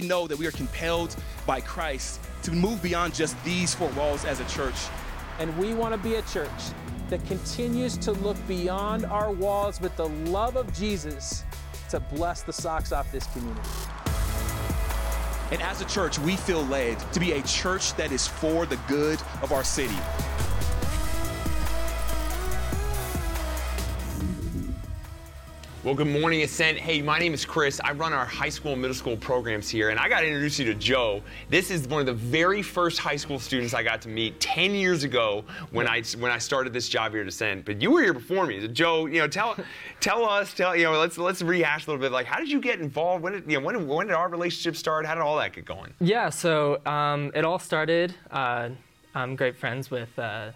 we know that we are compelled by Christ to move beyond just these four walls as a church. And we want to be a church that continues to look beyond our walls with the love of Jesus to bless the socks off this community. And as a church, we feel led to be a church that is for the good of our city. Well, good morning, Ascent. Hey, my name is Chris. I run our high school and middle school programs here, and I got to introduce you to Joe. This is one of the very first high school students I got to meet 10 years ago when I when I started this job here at Ascent. But you were here before me. So Joe, you know, tell tell us, tell you know, let's let's rehash a little bit. Like, how did you get involved? When did you know when when did our relationship start? How did all that get going? Yeah, so um, it all started. Uh, I'm great friends with uh,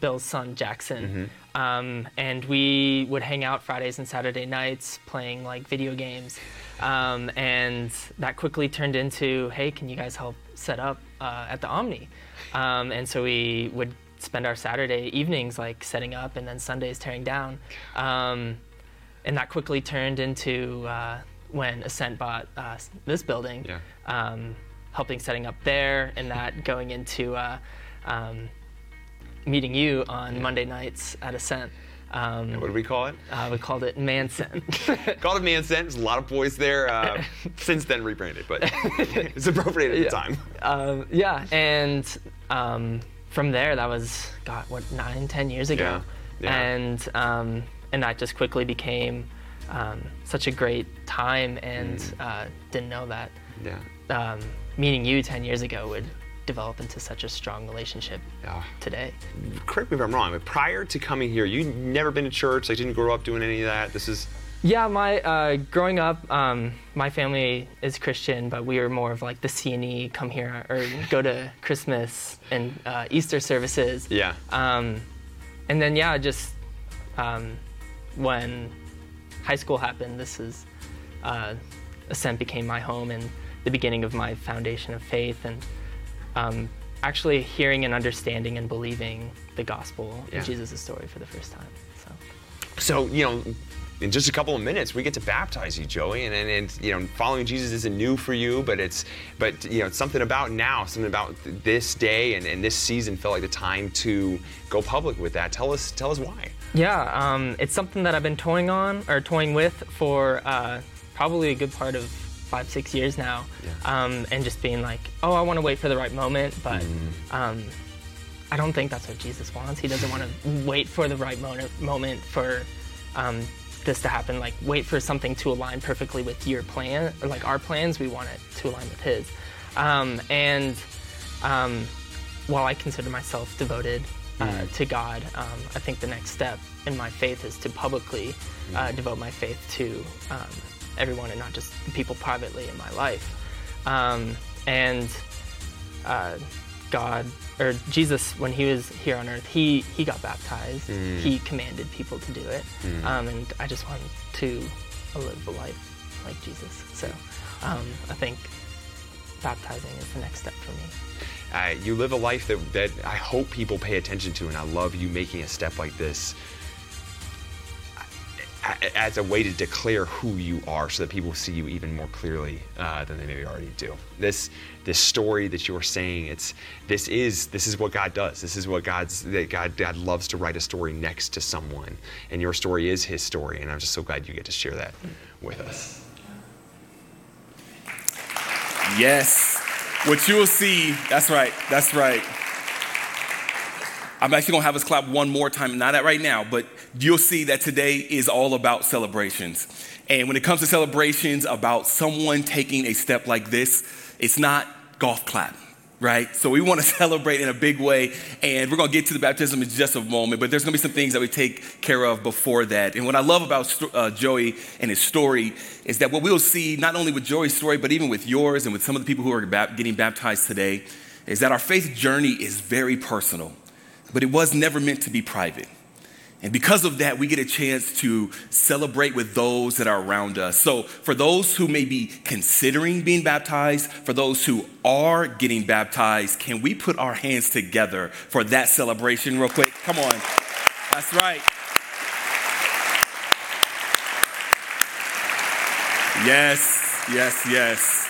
Bill's son Jackson. Mm-hmm. Um, and we would hang out Fridays and Saturday nights playing like video games. Um, and that quickly turned into, hey, can you guys help set up uh, at the Omni? Um, and so we would spend our Saturday evenings like setting up and then Sundays tearing down. Um, and that quickly turned into uh, when Ascent bought uh, this building, Yeah. um, helping setting up there, and that going into uh, um, meeting you on Monday nights at Ascent. Um, What do we call it? uh, we called it Manson. Called it Manson. There's a lot of boys there. Uh, since then rebranded, but it's appropriate at the time. um, yeah, and um, from there, that was God, what nine, ten years ago, Yeah, yeah. and um, and that just quickly became um, such a great time, and Mm. uh, didn't know that Yeah. um, meeting you ten years ago would develop into such a strong relationship Yeah. today. correct me if I'm wrong, but prior to coming here, you'd never been to church, like didn't grow up doing any of that. This is Yeah, my uh, growing up, um, my family is Christian, but we were more of like the CNE, come here or go to Christmas and uh, Easter services. yeah. Um, and then yeah, just um, when high school happened, this is uh, Ascent became my home and the beginning of my foundation of faith, and um, actually hearing and understanding and believing the gospel Yeah. and Jesus' story for the first time. So. So, you know, in just a couple of minutes, we get to baptize you, Joey. And, and, and you know, following Jesus isn't new for you, but it's, but, you know, it's something about now, something about this day and, and this season felt like the time to go public with that. Tell us, tell us why. Yeah, um, it's something that I've been toying on or toying with for uh, probably a good part of five, six years now, Yeah. um, and just being like, oh, I want to wait for the right moment, but um, I don't think that's what Jesus wants. He doesn't want to wait for the right mo- moment for um, this to happen. Like, wait for something to align perfectly with your plan, or like our plans. We want it to align with His, um, and um, while I consider myself devoted uh, to God, um, I think the next step in my faith is to publicly uh, devote my faith to um, everyone and not just people privately in my life. Um, and uh, God or Jesus, when he was here on earth, he he got baptized. He commanded people to do it, um, and I just want to live a life like Jesus. So um, I think baptizing is the next step for me. Uh, you live a life that, that I hope people pay attention to, and I love you making a step like this as a way to declare who you are so that people see you even more clearly uh, than they maybe already do. This this story that you're saying, it's this is this is what God does. This is what God's that God God loves to write a story next to someone, and your story is His story, and I'm just so glad you get to share that with us. Yes. What you'll see, that's right, that's right. I'm actually gonna have us clap one more time, not at right now, but you'll see that today is all about celebrations. And when it comes to celebrations about someone taking a step like this, it's not golf clap, right? So we wanna celebrate in a big way, and we're gonna get to the baptism in just a moment, but there's gonna be some things that we take care of before that. And what I love about uh, Joey and his story is that what we'll see, not only with Joey's story, but even with yours and with some of the people who are getting baptized today, is that our faith journey is very personal, but it was never meant to be private. And because of that, we get a chance to celebrate with those that are around us. So, for those who may be considering being baptized, for those who are getting baptized, can we put our hands together for that celebration, real quick? Come on. That's right. Yes, yes, yes.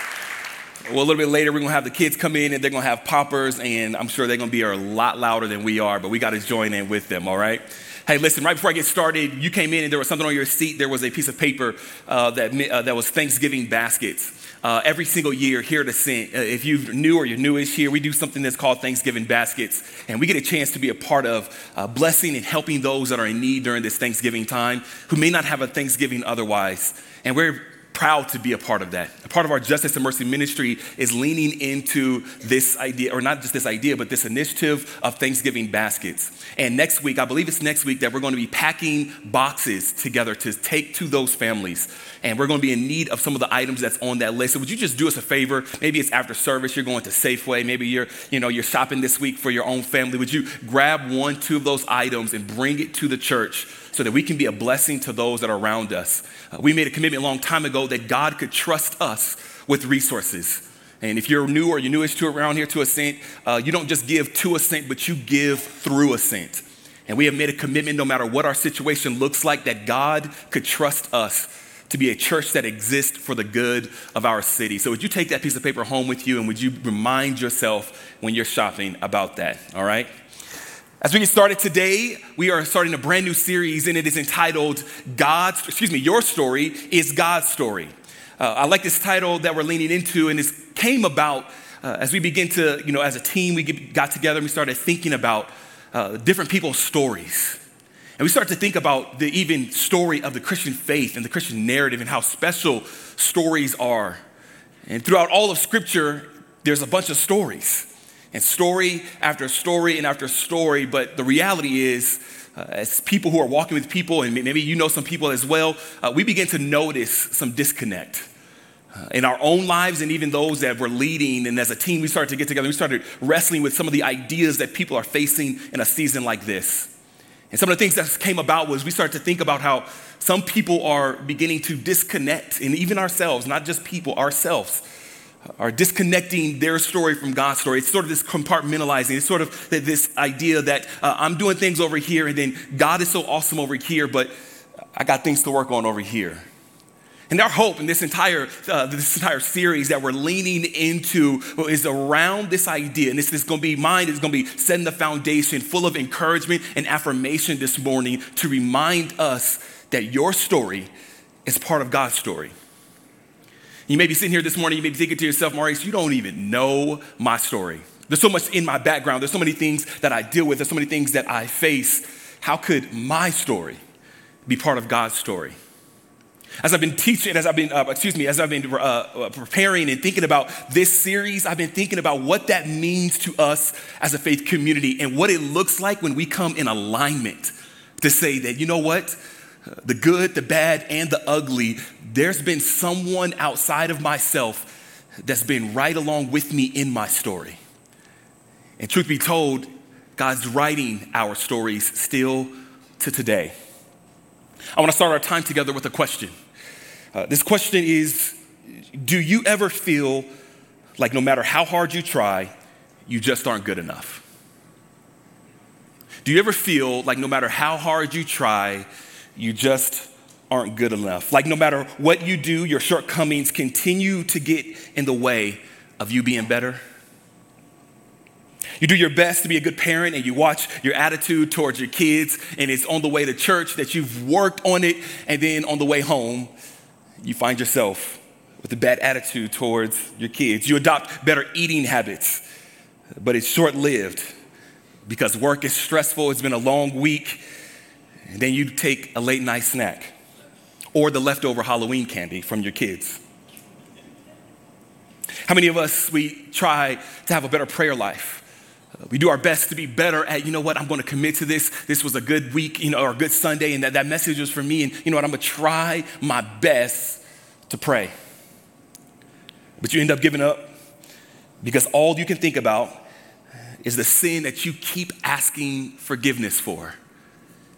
Well, a little bit later, we're gonna have the kids come in and they're gonna have poppers, and I'm sure they're gonna be a lot louder than we are, but we gotta join in with them, all right? Hey, listen, right before I get started, you came in and there was something on your seat. There was a piece of paper uh, that, uh, that was Thanksgiving baskets. Uh, every single year here at Ascent, uh, if you're new or you're newish here, we do something that's called Thanksgiving baskets, and we get a chance to be a part of uh, blessing and helping those that are in need during this Thanksgiving time who may not have a Thanksgiving otherwise. And we're proud to be a part of that. A part of our Justice and Mercy ministry is leaning into this idea, or not just this idea, but this initiative of Thanksgiving baskets. And next week, I believe it's next week, that we're going to be packing boxes together to take to those families. And we're going to be in need of some of the items that's on that list. So would you just do us a favor? Maybe it's after service, you're going to Safeway, maybe you're, you know, you're shopping this week for your own family. Would you grab one, two of those items and bring it to the church? So that we can be a blessing to those that are around us. Uh, we made a commitment a long time ago that God could trust us with resources. And if you're new or you're newish to around here to Ascent, uh, you don't just give to Ascent, but you give through Ascent. And we have made a commitment, no matter what our situation looks like, that God could trust us to be a church that exists for the good of our city. So, would you take that piece of paper home with you and would you remind yourself when you're shopping about that? All right? As we get started today, we are starting a brand new series, and it is entitled God's, excuse me, Your Story is God's Story. Uh, I like this title that we're leaning into, and this came about uh, as we begin to, you know, as a team, we get, got together and we started thinking about uh, different people's stories. And we start to think about the even story of the Christian faith and the Christian narrative and how special stories are. And throughout all of Scripture, there's a bunch of stories and story after story and after story. But the reality is, uh, as people who are walking with people, and maybe you know some people as well, uh, we begin to notice some disconnect. Uh, in our own lives, and even those that we're leading, and as a team, we started to get together. We started wrestling with some of the ideas that people are facing in a season like this. And some of the things that came about was we started to think about how some people are beginning to disconnect, and even ourselves, not just people, ourselves, are disconnecting their story from God's story. It's sort of this compartmentalizing. It's sort of this idea that uh, I'm doing things over here and then God is so awesome over here, but I got things to work on over here. And our hope in this entire, uh, this entire series that we're leaning into is around this idea. And this is going to be mine, it's going to be setting the foundation full of encouragement and affirmation this morning to remind us that your story is part of God's story. You may be sitting here this morning, you may be thinking to yourself, Maurice, you don't even know my story. There's so much in my background, there's so many things that I deal with, there's so many things that I face. How could my story be part of God's story? As I've been teaching, as I've been, uh, excuse me, as I've been uh, uh, preparing and thinking about this series, I've been thinking about what that means to us as a faith community and what it looks like when we come in alignment to say that, you know what? the good, the bad, and the ugly, there's been someone outside of myself that's been right along with me in my story. And truth be told, God's writing our stories still to today. I want to start our time together with a question. Uh, this question is Do you ever feel like no matter how hard you try, you just aren't good enough? Do you ever feel like no matter how hard you try, you just aren't good enough. Like, no matter what you do, your shortcomings continue to get in the way of you being better. You do your best to be a good parent and you watch your attitude towards your kids, and it's on the way to church that you've worked on it, and then on the way home, you find yourself with a bad attitude towards your kids. You adopt better eating habits, but it's short lived because work is stressful, it's been a long week, and then you take a late night snack or the leftover Halloween candy from your kids. How many of us, we try to have a better prayer life? Uh, we do our best to be better at, you know what, I'm going to commit to this. This was a good week, you know, or a good Sunday, and that, that message was for me. And you know what, I'm going to try my best to pray. But you end up giving up because all you can think about is the sin that you keep asking forgiveness for.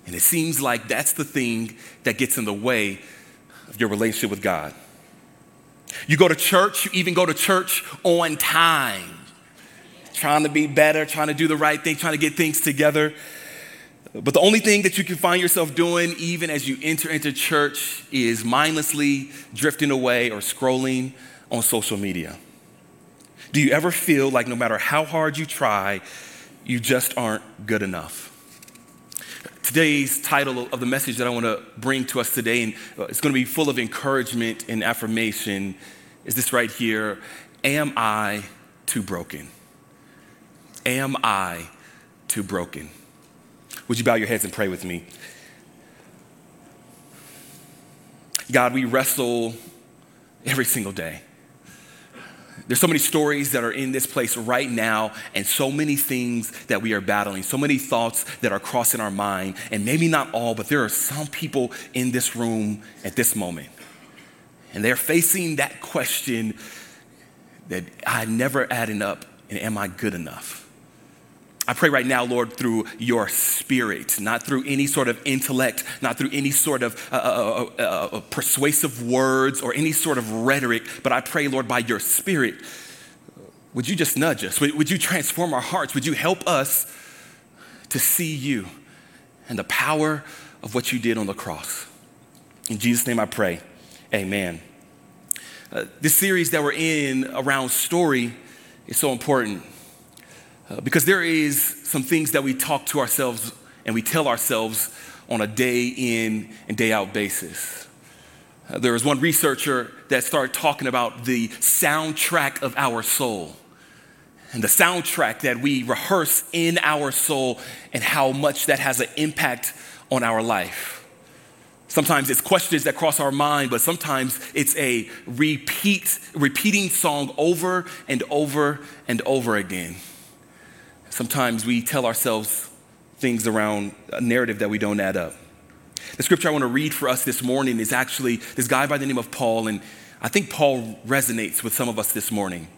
And it seems like that's the thing that gets in the way of your relationship with God. You go to church, you even go to church on time, trying to be better, trying to do the right thing, trying to get things together. But the only thing that you can find yourself doing, even as you enter into church, is mindlessly drifting away or scrolling on social media. Do you ever feel like no matter how hard you try, you just aren't good enough? Today's title of the message that I want to bring to us today, and uh, it's going to be full of encouragement and affirmation, is this right here Am I too broken? Am I too broken? Would you bow your heads and pray with me? God, we wrestle every single day. There's so many stories that are in this place right now, and so many things that we are battling, so many thoughts that are crossing our mind. And maybe not all, but there are some people in this room at this moment. And they're facing that question that I never adding up, and am I good enough? I pray right now, Lord, through your spirit, not through any sort of intellect, not through any sort of uh, uh, uh, uh, persuasive words or any sort of rhetoric, but I pray, Lord, by your spirit, would you just nudge us? Would, would you transform our hearts? Would you help us to see you and the power of what you did on the cross? In Jesus' name I pray, amen. Uh, this series that we're in around story is so important uh, because there is some things that we talk to ourselves and we tell ourselves on a day in and day out basis. Uh, there was one researcher that started talking about the soundtrack of our soul and the soundtrack that we rehearse in our soul and how much that has an impact on our life. Sometimes it's questions that cross our mind, but sometimes it's a repeat, repeating song over and over and over again. Sometimes we tell ourselves things around a narrative that we don't add up. The scripture I want to read for us this morning is actually this guy by the name of Paul, and I think Paul resonates with some of us this morning.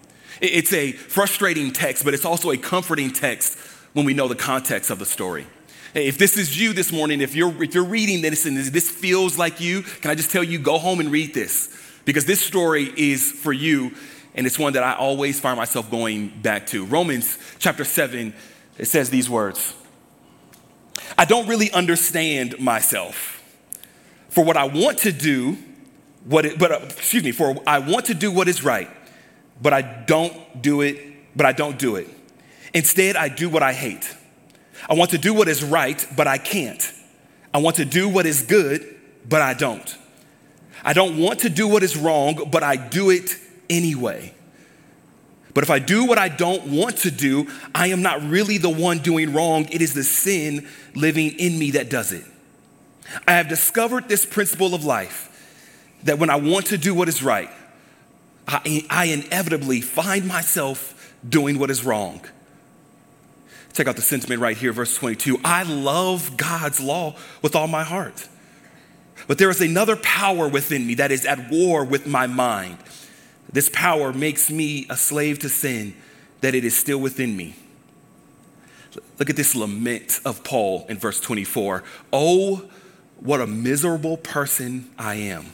It's a frustrating text, but it's also a comforting text when we know the context of the story. If this is you this morning, if you're, if you're reading this and this feels like you, can I just tell you, go home and read this? Because this story is for you and it's one that I always find myself going back to. Romans chapter 7, it says these words I don't really understand myself. For what I want to do, what it, but uh, excuse me, for I want to do what is right, but I don't do it, but I don't do it. Instead, I do what I hate. I want to do what is right, but I can't. I want to do what is good, but I don't. I don't want to do what is wrong, but I do it anyway. But if I do what I don't want to do, I am not really the one doing wrong. It is the sin living in me that does it. I have discovered this principle of life that when I want to do what is right, I, I inevitably find myself doing what is wrong. Check out the sentiment right here, verse 22. I love God's law with all my heart. But there is another power within me that is at war with my mind. This power makes me a slave to sin, that it is still within me. Look at this lament of Paul in verse 24. Oh, what a miserable person I am.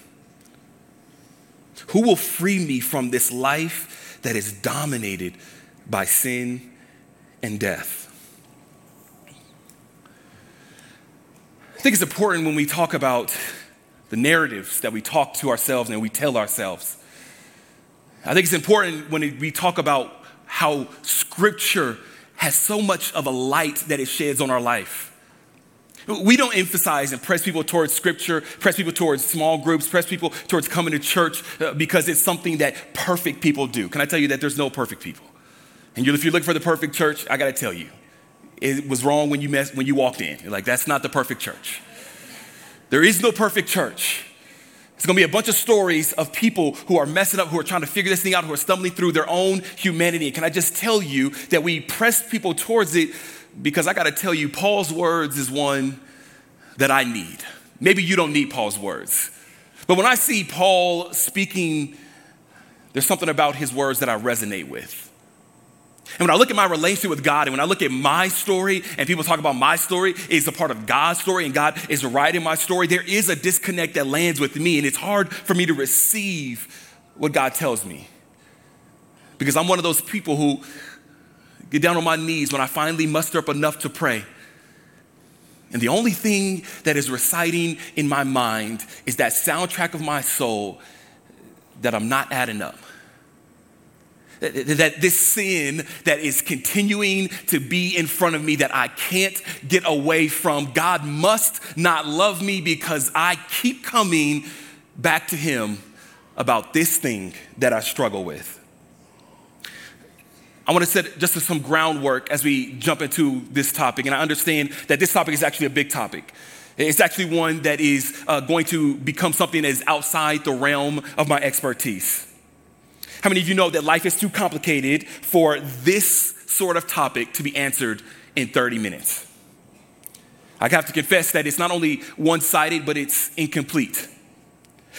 Who will free me from this life that is dominated by sin and death? I think it's important when we talk about the narratives that we talk to ourselves and we tell ourselves I think it's important when we talk about how Scripture has so much of a light that it sheds on our life. We don't emphasize and press people towards scripture, press people towards small groups, press people towards coming to church uh, because it's something that perfect people do. Can I tell you that there's no perfect people? And if you're looking for the perfect church, I got to tell you, it was wrong when you when you walked in. You're like that's not the perfect church. There is no perfect church. It's gonna be a bunch of stories of people who are messing up, who are trying to figure this thing out, who are stumbling through their own humanity. And can I just tell you that we press people towards it because I gotta tell you, Paul's words is one that I need. Maybe you don't need Paul's words. But when I see Paul speaking, there's something about his words that I resonate with. And when I look at my relationship with God, and when I look at my story, and people talk about my story is a part of God's story, and God is writing my story, there is a disconnect that lands with me, and it's hard for me to receive what God tells me. Because I'm one of those people who get down on my knees when I finally muster up enough to pray. And the only thing that is reciting in my mind is that soundtrack of my soul that I'm not adding up. That this sin that is continuing to be in front of me that I can't get away from, God must not love me because I keep coming back to Him about this thing that I struggle with. I want to set just some groundwork as we jump into this topic, and I understand that this topic is actually a big topic. It's actually one that is uh, going to become something that is outside the realm of my expertise. How many of you know that life is too complicated for this sort of topic to be answered in 30 minutes? I have to confess that it's not only one sided, but it's incomplete.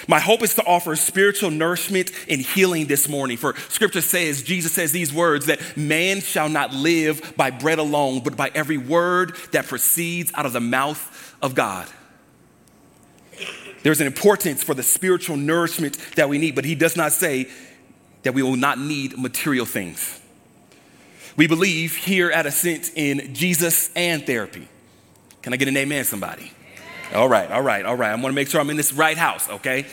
My hope is to offer spiritual nourishment and healing this morning. For scripture says, Jesus says these words that man shall not live by bread alone, but by every word that proceeds out of the mouth of God. There's an importance for the spiritual nourishment that we need, but he does not say that we will not need material things. We believe here at Ascent in Jesus and therapy. Can I get an amen, somebody? All right, all right, all right. I want to make sure I'm in this right house, okay?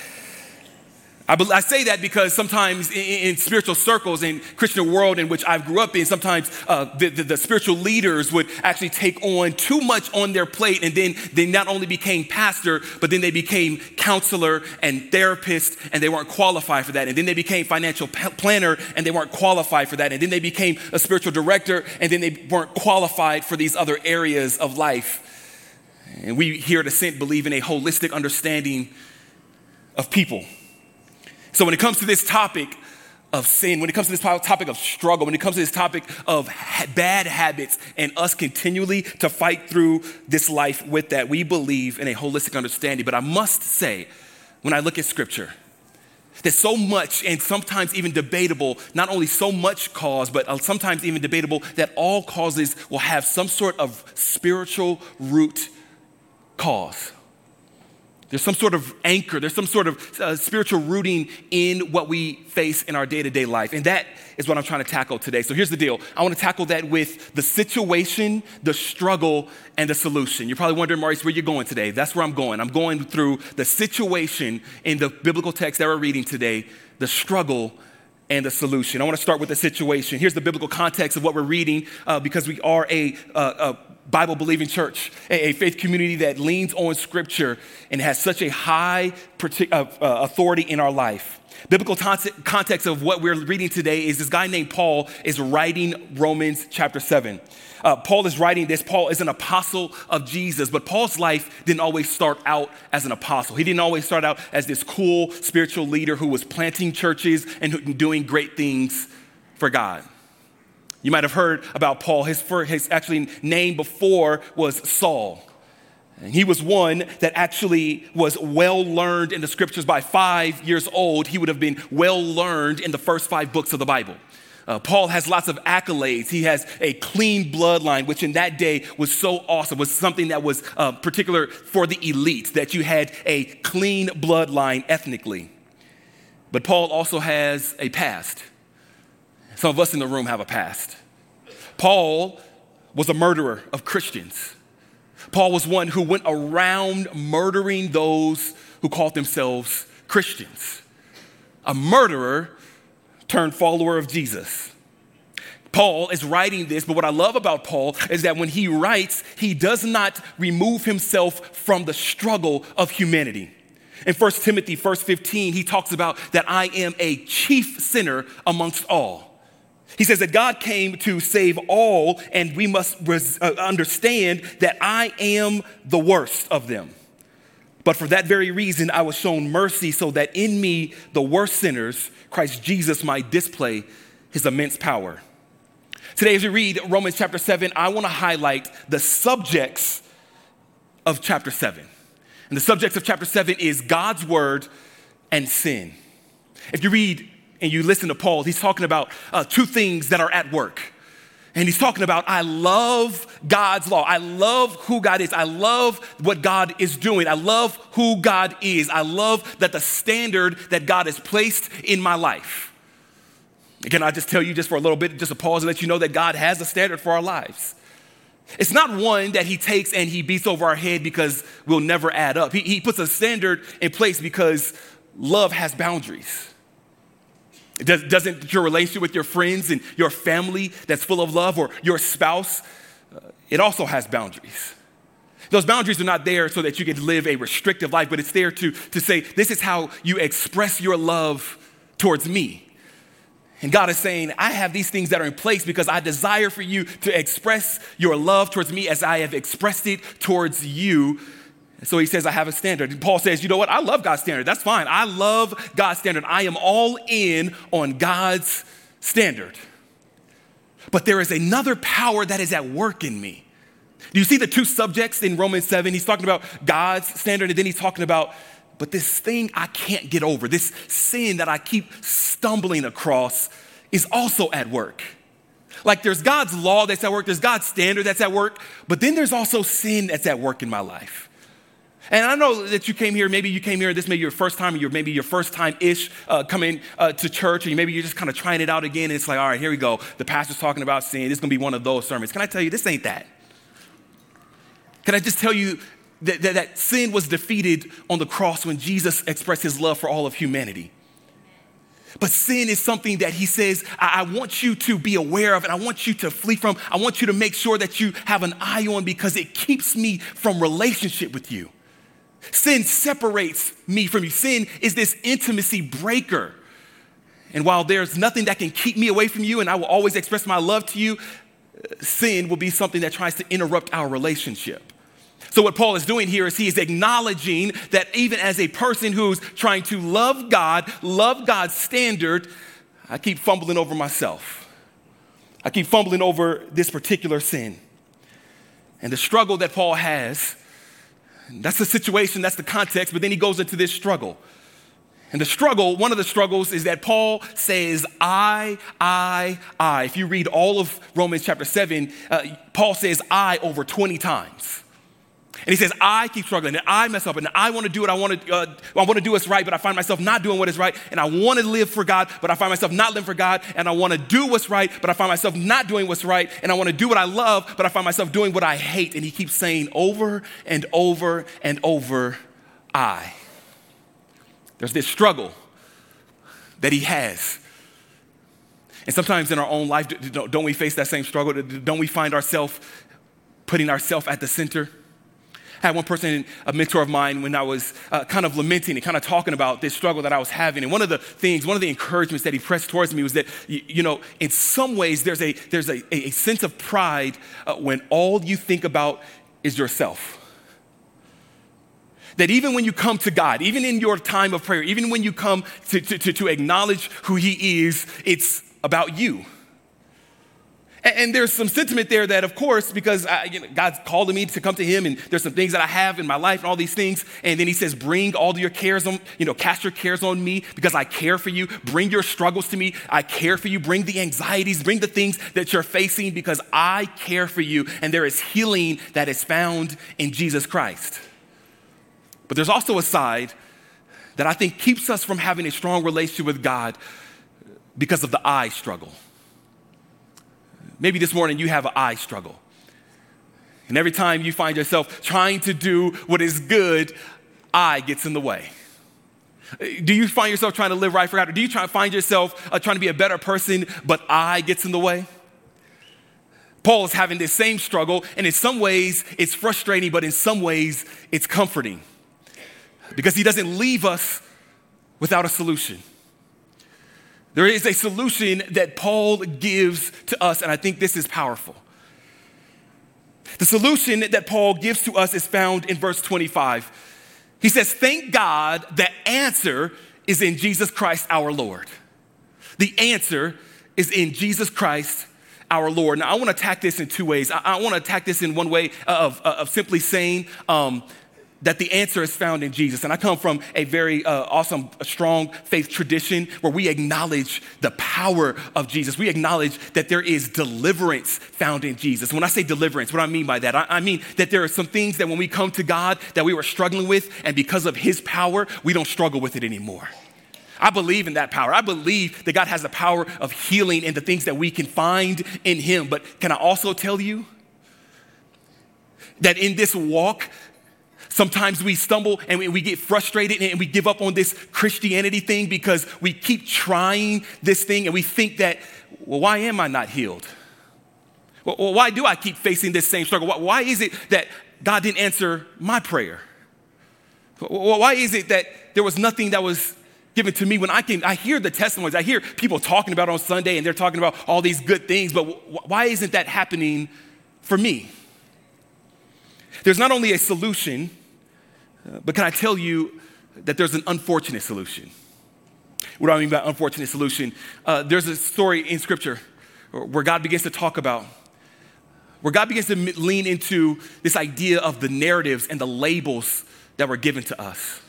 I, I say that because sometimes in, in, spiritual circles in Christian world in which I grew up in, sometimes uh, the, the, the, spiritual leaders would actually take on too much on their plate, and then they not only became pastor, but then they became counselor and therapist, and they weren't qualified for that. And then they became financial p- planner, and they weren't qualified for that. And then they became a spiritual director, and then they weren't qualified for these other areas of life. And we here at Ascent believe in a holistic understanding of people. So when it comes to this topic of sin, when it comes to this topic of struggle, when it comes to this topic of ha- bad habits and us continually to fight through this life with that, we believe in a holistic understanding. But I must say, when I look at scripture, there's so much and sometimes even debatable, not only so much cause, but uh, sometimes even debatable that all causes will have some sort of spiritual root cause. There's some sort of anchor, there's some sort of uh, spiritual rooting in what we face in our day to day life. And that is what I'm trying to tackle today. So here's the deal I want to tackle that with the situation, the struggle, and the solution. You're probably wondering, Maurice, where you're going today. That's where I'm going. I'm going through the situation in the biblical text that we're reading today, the struggle, and the solution. I want to start with the situation. Here's the biblical context of what we're reading uh, because we are a, uh, a Bible believing church, a, faith community that leans on scripture and has such a high uh, uh, authority in our life. Biblical context of what we're reading today is this guy named Paul is writing Romans chapter 7. Uh, Paul is writing this. Paul is an apostle of Jesus, but Paul's life didn't always start out as an apostle. He didn't always start out as this cool spiritual leader who was planting churches and doing great things for God. You might have heard about Paul. His, first, his actually name before was Saul. And he was one that actually was well learned in the scriptures by five years old. He would have been well learned in the first five books of the Bible. Uh, Paul has lots of accolades. He has a clean bloodline, which in that day was so awesome, was something that was uh, particular for the elite, that you had a clean bloodline ethnically. But Paul also has a past. Some of us in the room have a past. Paul was a murderer of Christians. Paul was one who went around murdering those who called themselves Christians. A murderer turned follower of Jesus. Paul is writing this, but what I love about Paul is that when he writes, he does not remove himself from the struggle of humanity. In 1 Timothy 1 15, he talks about that I am a chief sinner amongst all. He says that God came to save all, and we must uh, understand that I am the worst of them. But for that very reason, I was shown mercy so that in me, the worst sinners, Christ Jesus might display his immense power. Today, as we read Romans chapter 7, I want to highlight the subjects of chapter 7. And the subjects of chapter 7 is God's word and sin. If you read and you listen to Paul, he's talking about uh, two things that are at work. And he's talking about, I love God's law. I love who God is. I love what God is doing. I love who God is. I love that the standard that God has placed in my life. Can I just tell you, just for a little bit, just a pause and let you know that God has a standard for our lives. It's not one that he takes and he beats over our head because we'll never add up. He, he puts a standard in place because love has boundaries. Does, doesn't your relationship with your friends and your family that's full of love or your spouse, uh, it also has boundaries. Those boundaries are not there so that you can live a restrictive life, but it's there to, to say, this is how you express your love towards me. And God is saying, I have these things that are in place because I desire for you to express your love towards me as I have expressed it towards you. So he says, I have a standard. And Paul says, you know what? I love God's standard. That's fine. I love God's standard. I am all in on God's standard. But there is another power that is at work in me. Do you see the two subjects in Romans 7? He's talking about God's standard, and then he's talking about, but this thing I can't get over, this sin that I keep stumbling across, is also at work. Like there's God's law that's at work, there's God's standard that's at work, but then there's also sin that's at work in my life. And I know that you came here, maybe you came here, this may be your first time, or maybe your first time ish uh, coming uh, to church, and maybe you're just kind of trying it out again, and it's like, all right, here we go. The pastor's talking about sin. This is going to be one of those sermons. Can I tell you, this ain't that. Can I just tell you that, that, that sin was defeated on the cross when Jesus expressed his love for all of humanity? But sin is something that he says, I, I, want you to be aware of and I want you to flee from. I want you to make sure that you have an eye on because it keeps me from relationship with you. Sin separates me from you. Sin is this intimacy breaker. And while there's nothing that can keep me away from you and I will always express my love to you, uh, sin will be something that tries to interrupt our relationship. So, what Paul is doing here is he is acknowledging that even as a person who's trying to love God, love God's standard, I keep fumbling over myself. I keep fumbling over this particular sin. And the struggle that Paul has, that's the situation, that's the context, but then he goes into this struggle. And the struggle, one of the struggles is that Paul says, I, I, I. If you read all of Romans chapter 7, uh, Paul says, I over 20 times. And he says, I keep struggling and I mess up and I want to do what I want to, uh, I want to do what's right, but I find myself not doing what is right. And I want to live for God, but I find myself not living for God. And I want to do what's right, but I find myself not doing what's right. And I want to do what I love, but I find myself doing what I hate. And he keeps saying over and over and over, I. There's this struggle that he has. And sometimes in our own life, don't we face that same struggle? Don't we find ourselves putting ourselves at the center? I had one person, a mentor of mine, when I was uh, kind of lamenting and kind of talking about this struggle that I was having. And one of the things, one of the encouragements that he pressed towards me was that, you, you know, in some ways, there's a, there's a, a sense of pride uh, when all you think about is yourself. That even when you come to God, even in your time of prayer, even when you come to, to, to acknowledge who He is, it's about you. And, there's some sentiment there that, of course, because I, you know, God's calling me to come to Him, and there's some things that I have in my life and all these things. And then He says, Bring all your cares on, you know, cast your cares on me because I care for you. Bring your struggles to me. I care for you. Bring the anxieties, bring the things that you're facing because I care for you. And there is healing that is found in Jesus Christ. But there's also a side that I think keeps us from having a strong relationship with God because of the I struggle. Maybe this morning you have an I struggle. And every time you find yourself trying to do what is good, I gets in the way. Do you find yourself trying to live right for God? Or do you try to find yourself uh, trying to be a better person, but I gets in the way? Paul is having this same struggle, and in some ways it's frustrating, but in some ways it's comforting because he doesn't leave us without a solution. There is a solution that Paul gives to us, and I think this is powerful. The solution that Paul gives to us is found in verse 25. He says, Thank God the answer is in Jesus Christ our Lord. The answer is in Jesus Christ our Lord. Now, I want to attack this in two ways. I, I want to attack this in one way of, of simply saying um, that the answer is found in Jesus. And I come from a very uh, awesome, strong faith tradition where we acknowledge the power of Jesus. We acknowledge that there is deliverance found in Jesus. When I say deliverance, what I mean by that, I, I mean that there are some things that when we come to God that we were struggling with, and because of His power, we don't struggle with it anymore. I believe in that power. I believe that God has the power of healing in the things that we can find in Him. But can I also tell you that in this walk, Sometimes we stumble and we, we, get frustrated and we give up on this Christianity thing because we keep trying this thing and we think that, well, why am I not healed? Well, why do I keep facing this same struggle? Why is it that God didn't answer my prayer? Why is it that there was nothing that was given to me when I came? I hear the testimonies, I hear people talking about on Sunday and they're talking about all these good things, but why isn't that happening for me? There's not only a solution, but can I tell you that there's an unfortunate solution? What do I mean by unfortunate solution? Uh, there's a story in Scripture where God begins to talk about, where God begins to lean into this idea of the narratives and the labels that were given to us.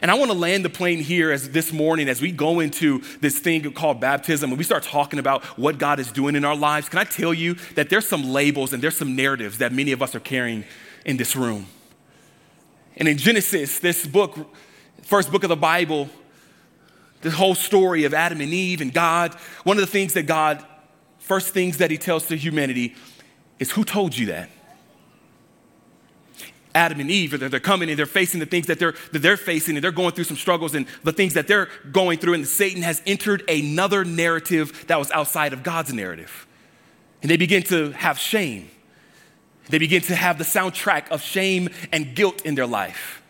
And I want to land the plane here as this morning as we go into this thing called baptism and we start talking about what God is doing in our lives. Can I tell you that there's some labels and there's some narratives that many of us are carrying in this room? And in Genesis, this book, first book of the Bible, the whole story of Adam and Eve and God, one of the things that God, first things that he tells to humanity is who told you that? Adam and Eve, they're coming and they're facing the things that they're, that they're facing and they're going through some struggles and the things that they're going through. And Satan has entered another narrative that was outside of God's narrative. And they begin to have shame. They begin to have the soundtrack of shame and guilt in their life.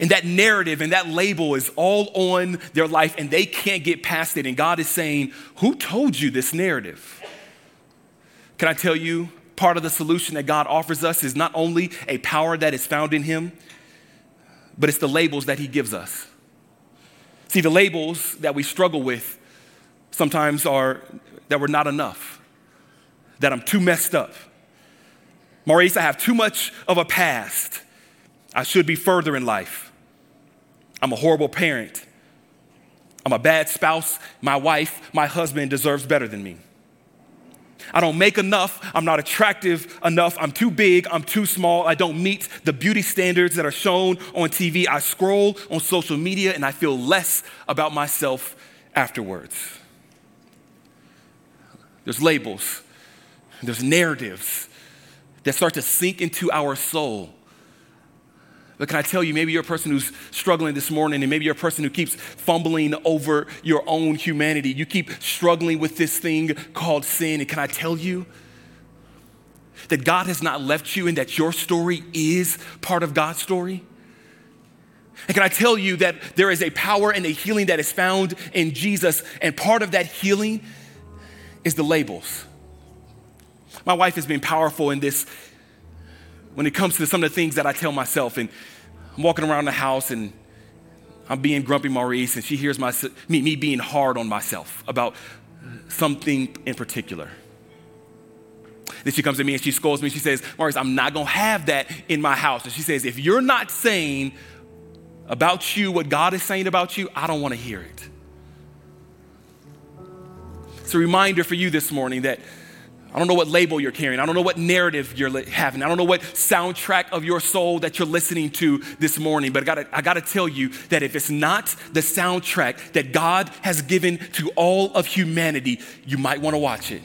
And that narrative and that label is all on their life, and they can't get past it. And God is saying, Who told you this narrative? Can I tell you, part of the solution that God offers us is not only a power that is found in Him, but it's the labels that He gives us. See, the labels that we struggle with sometimes are that we're not enough, that I'm too messed up Maurice, I have too much of a past. I should be further in life. I'm a horrible parent. I'm a bad spouse. My wife, my husband deserves better than me. I don't make enough. I'm not attractive enough. I'm too big. I'm too small. I don't meet the beauty standards that are shown on TV. I scroll on social media and I feel less about myself afterwards. There's labels, there's narratives, that start to sink into our soul. But can I tell you, maybe you're a person who's struggling this morning, and maybe you're a person who keeps fumbling over your own humanity. You keep struggling with this thing called sin. And can I tell you that God has not left you and that your story is part of God's story? And can I tell you that there is a power and a healing that is found in Jesus, and part of that healing is the labels. My wife has been powerful in this when it comes to some of the things that I tell myself. And I'm walking around the house and I'm being grumpy Maurice, and she hears my, me, me being hard on myself about something in particular. Then she comes to me and she scolds me. She says, Maurice, I'm not going to have that in my house. And she says, if you're not saying about you what God is saying about you, I don't want to hear it. It's a reminder for you this morning that I don't know what label you're carrying. I don't know what narrative you're having. I don't know what soundtrack of your soul that you're listening to this morning. But I gotta, I gotta tell you that if it's not the soundtrack that God has given to all of humanity, you might wanna watch it.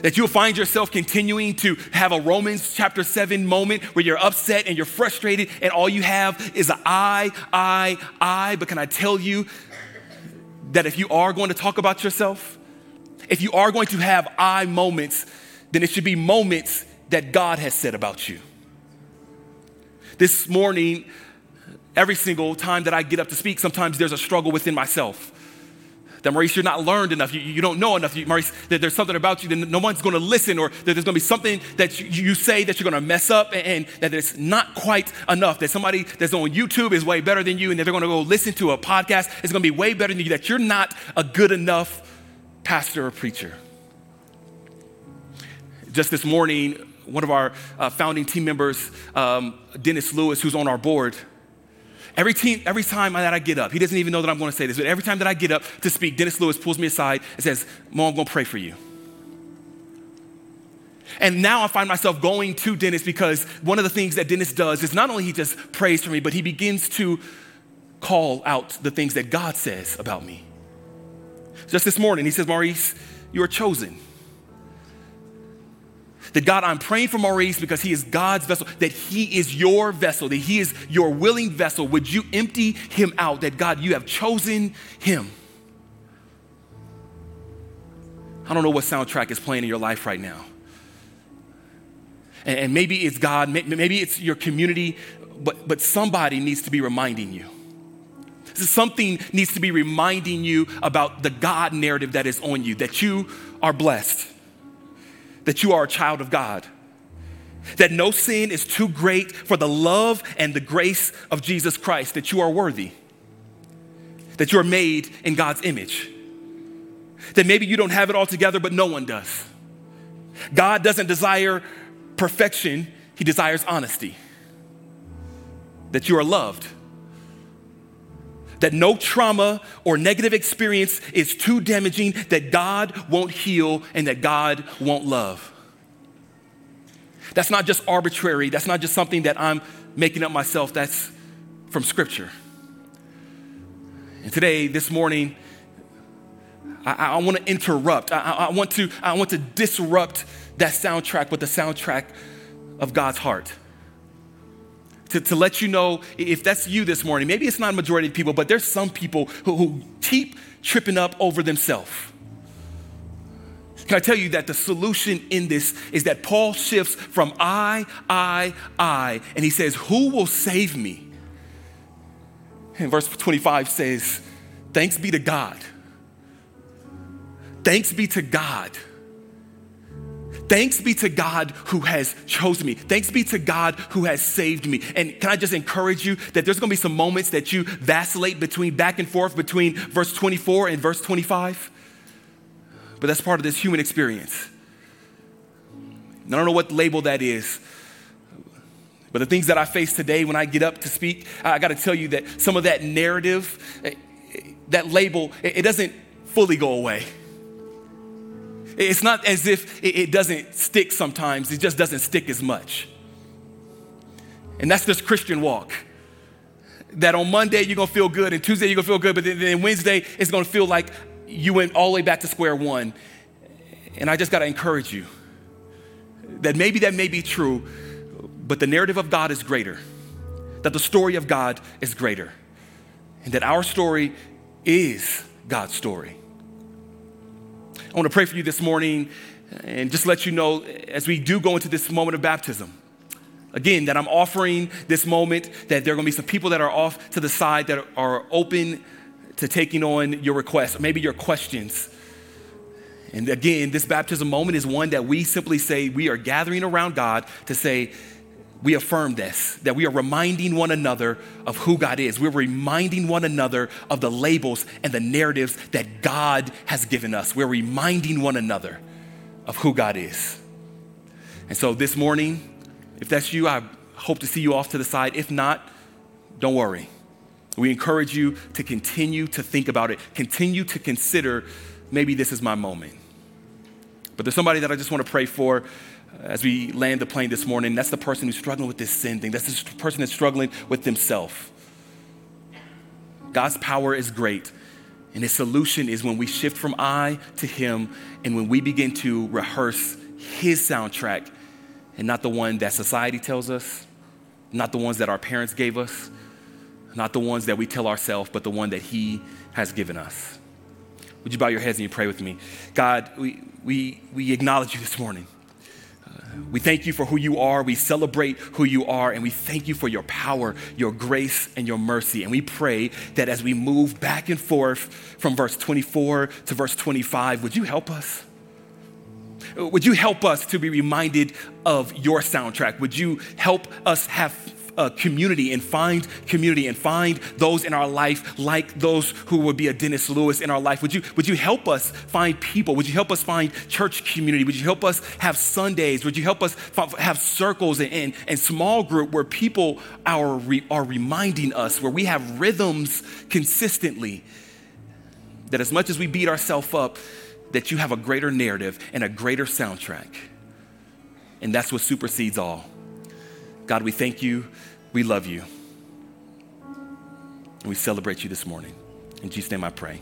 That you'll find yourself continuing to have a Romans chapter 7 moment where you're upset and you're frustrated, and all you have is an I, I, I. But can I tell you that if you are going to talk about yourself, if you are going to have I moments, then it should be moments that God has said about you. This morning, every single time that I get up to speak, sometimes there's a struggle within myself. That Maurice, you're not learned enough. You, you don't know enough. You, Maurice, that there's something about you that no one's going to listen, or that there's going to be something that you, you say that you're going to mess up, and, and that it's not quite enough. That somebody that's on YouTube is way better than you, and that they're going to go listen to a podcast is going to be way better than you. That you're not a good enough pastor or preacher. Just this morning, one of our uh, founding team members, um, Dennis Lewis, who's on our board, every, team, every time that I get up, he doesn't even know that I'm going to say this, but every time that I get up to speak, Dennis Lewis pulls me aside and says, Mom, I'm going to pray for you. And now I find myself going to Dennis because one of the things that Dennis does is not only he just prays for me, but he begins to call out the things that God says about me. Just this morning, he says, Maurice, you are chosen. That God, I'm praying for Maurice because he is God's vessel, that he is your vessel, that he is your willing vessel. Would you empty him out? That God, you have chosen him. I don't know what soundtrack is playing in your life right now. And, maybe it's God, maybe it's your community, but, but somebody needs to be reminding you. Something needs to be reminding you about the God narrative that is on you, that you are blessed, that you are a child of God, that no sin is too great for the love and the grace of Jesus Christ, that you are worthy, that you are made in God's image, that maybe you don't have it all together, but no one does. God doesn't desire perfection, He desires honesty, that you are loved that no trauma or negative experience is too damaging, that God won't heal, and that God won't love. That's not just arbitrary, that's not just something that I'm making up myself, that's from Scripture. And today, this morning, I, I want to interrupt. I, I, want to, I want to disrupt that soundtrack with the soundtrack of God's heart to, to let you know if that's you this morning. Maybe it's not a majority of people, but there's some people who, who keep tripping up over themselves. Can I tell you that the solution in this is that Paul shifts from I, I, I, and he says, Who will save me? And verse 25 says, Thanks be to God. Thanks be to God Thanks be to God who has chosen me. Thanks be to God who has saved me. And can I just encourage you that there's gonna be some moments that you vacillate between back and forth between verse 24 and verse 25? But that's part of this human experience. I don't know what label that is. But the things that I face today when I get up to speak, I got to tell you that some of that narrative, eh, that label, it doesn't fully go away. It's not as if it doesn't stick sometimes, it just doesn't stick as much. And that's this Christian walk. That on Monday you're gonna feel good, and Tuesday you're gonna feel good, but then, Wednesday it's gonna feel like you went all the way back to square one. And I just gotta encourage you that maybe that may be true, but the narrative of God is greater, that the story of God is greater, and that our story is God's story. I want to pray for you this morning and just let you know as we do go into this moment of baptism. Again, that I'm offering this moment, that there are going to be some people that are off to the side that are open to taking on your requests, maybe your questions. And again, this baptism moment is one that we simply say we are gathering around God to say, we affirm this, that we are reminding one another of who God is. We're reminding one another of the labels and the narratives that God has given us. We're reminding one another of who God is. And so this morning, if that's you, I hope to see you off to the side. If not, don't worry. We encourage you to continue to think about it, continue to consider maybe this is my moment. But there's somebody that I just want to pray for as we land the plane this morning, that's the person who's struggling with this sin thing. That's the person that's struggling with themselves. God's power is great. And his solution is when we shift from I to him and when we begin to rehearse his soundtrack and not the one that society tells us, not the ones that our parents gave us, not the ones that we tell ourselves, but the one that he has given us. Would you bow your heads and you pray with me? God, we, we, we acknowledge you this morning. We thank you for who you are. We celebrate who you are. And we thank you for your power, your grace, and your mercy. And we pray that as we move back and forth from verse 24 to verse 25, would you help us? Would you help us to be reminded of your soundtrack? Would you help us have uh, community and find community and find those in our life like those who would be a Dennis Lewis in our life? Would you, would you help us find people? Would you help us find church community? Would you help us have Sundays? Would you help us have circles and, and, and small group where people are, re, are reminding us, where we have rhythms consistently? That as much as we beat ourselves up, that you have a greater narrative and a greater soundtrack. And that's what supersedes all. God, we thank you. We love you. We celebrate you this morning. In Jesus' name I pray.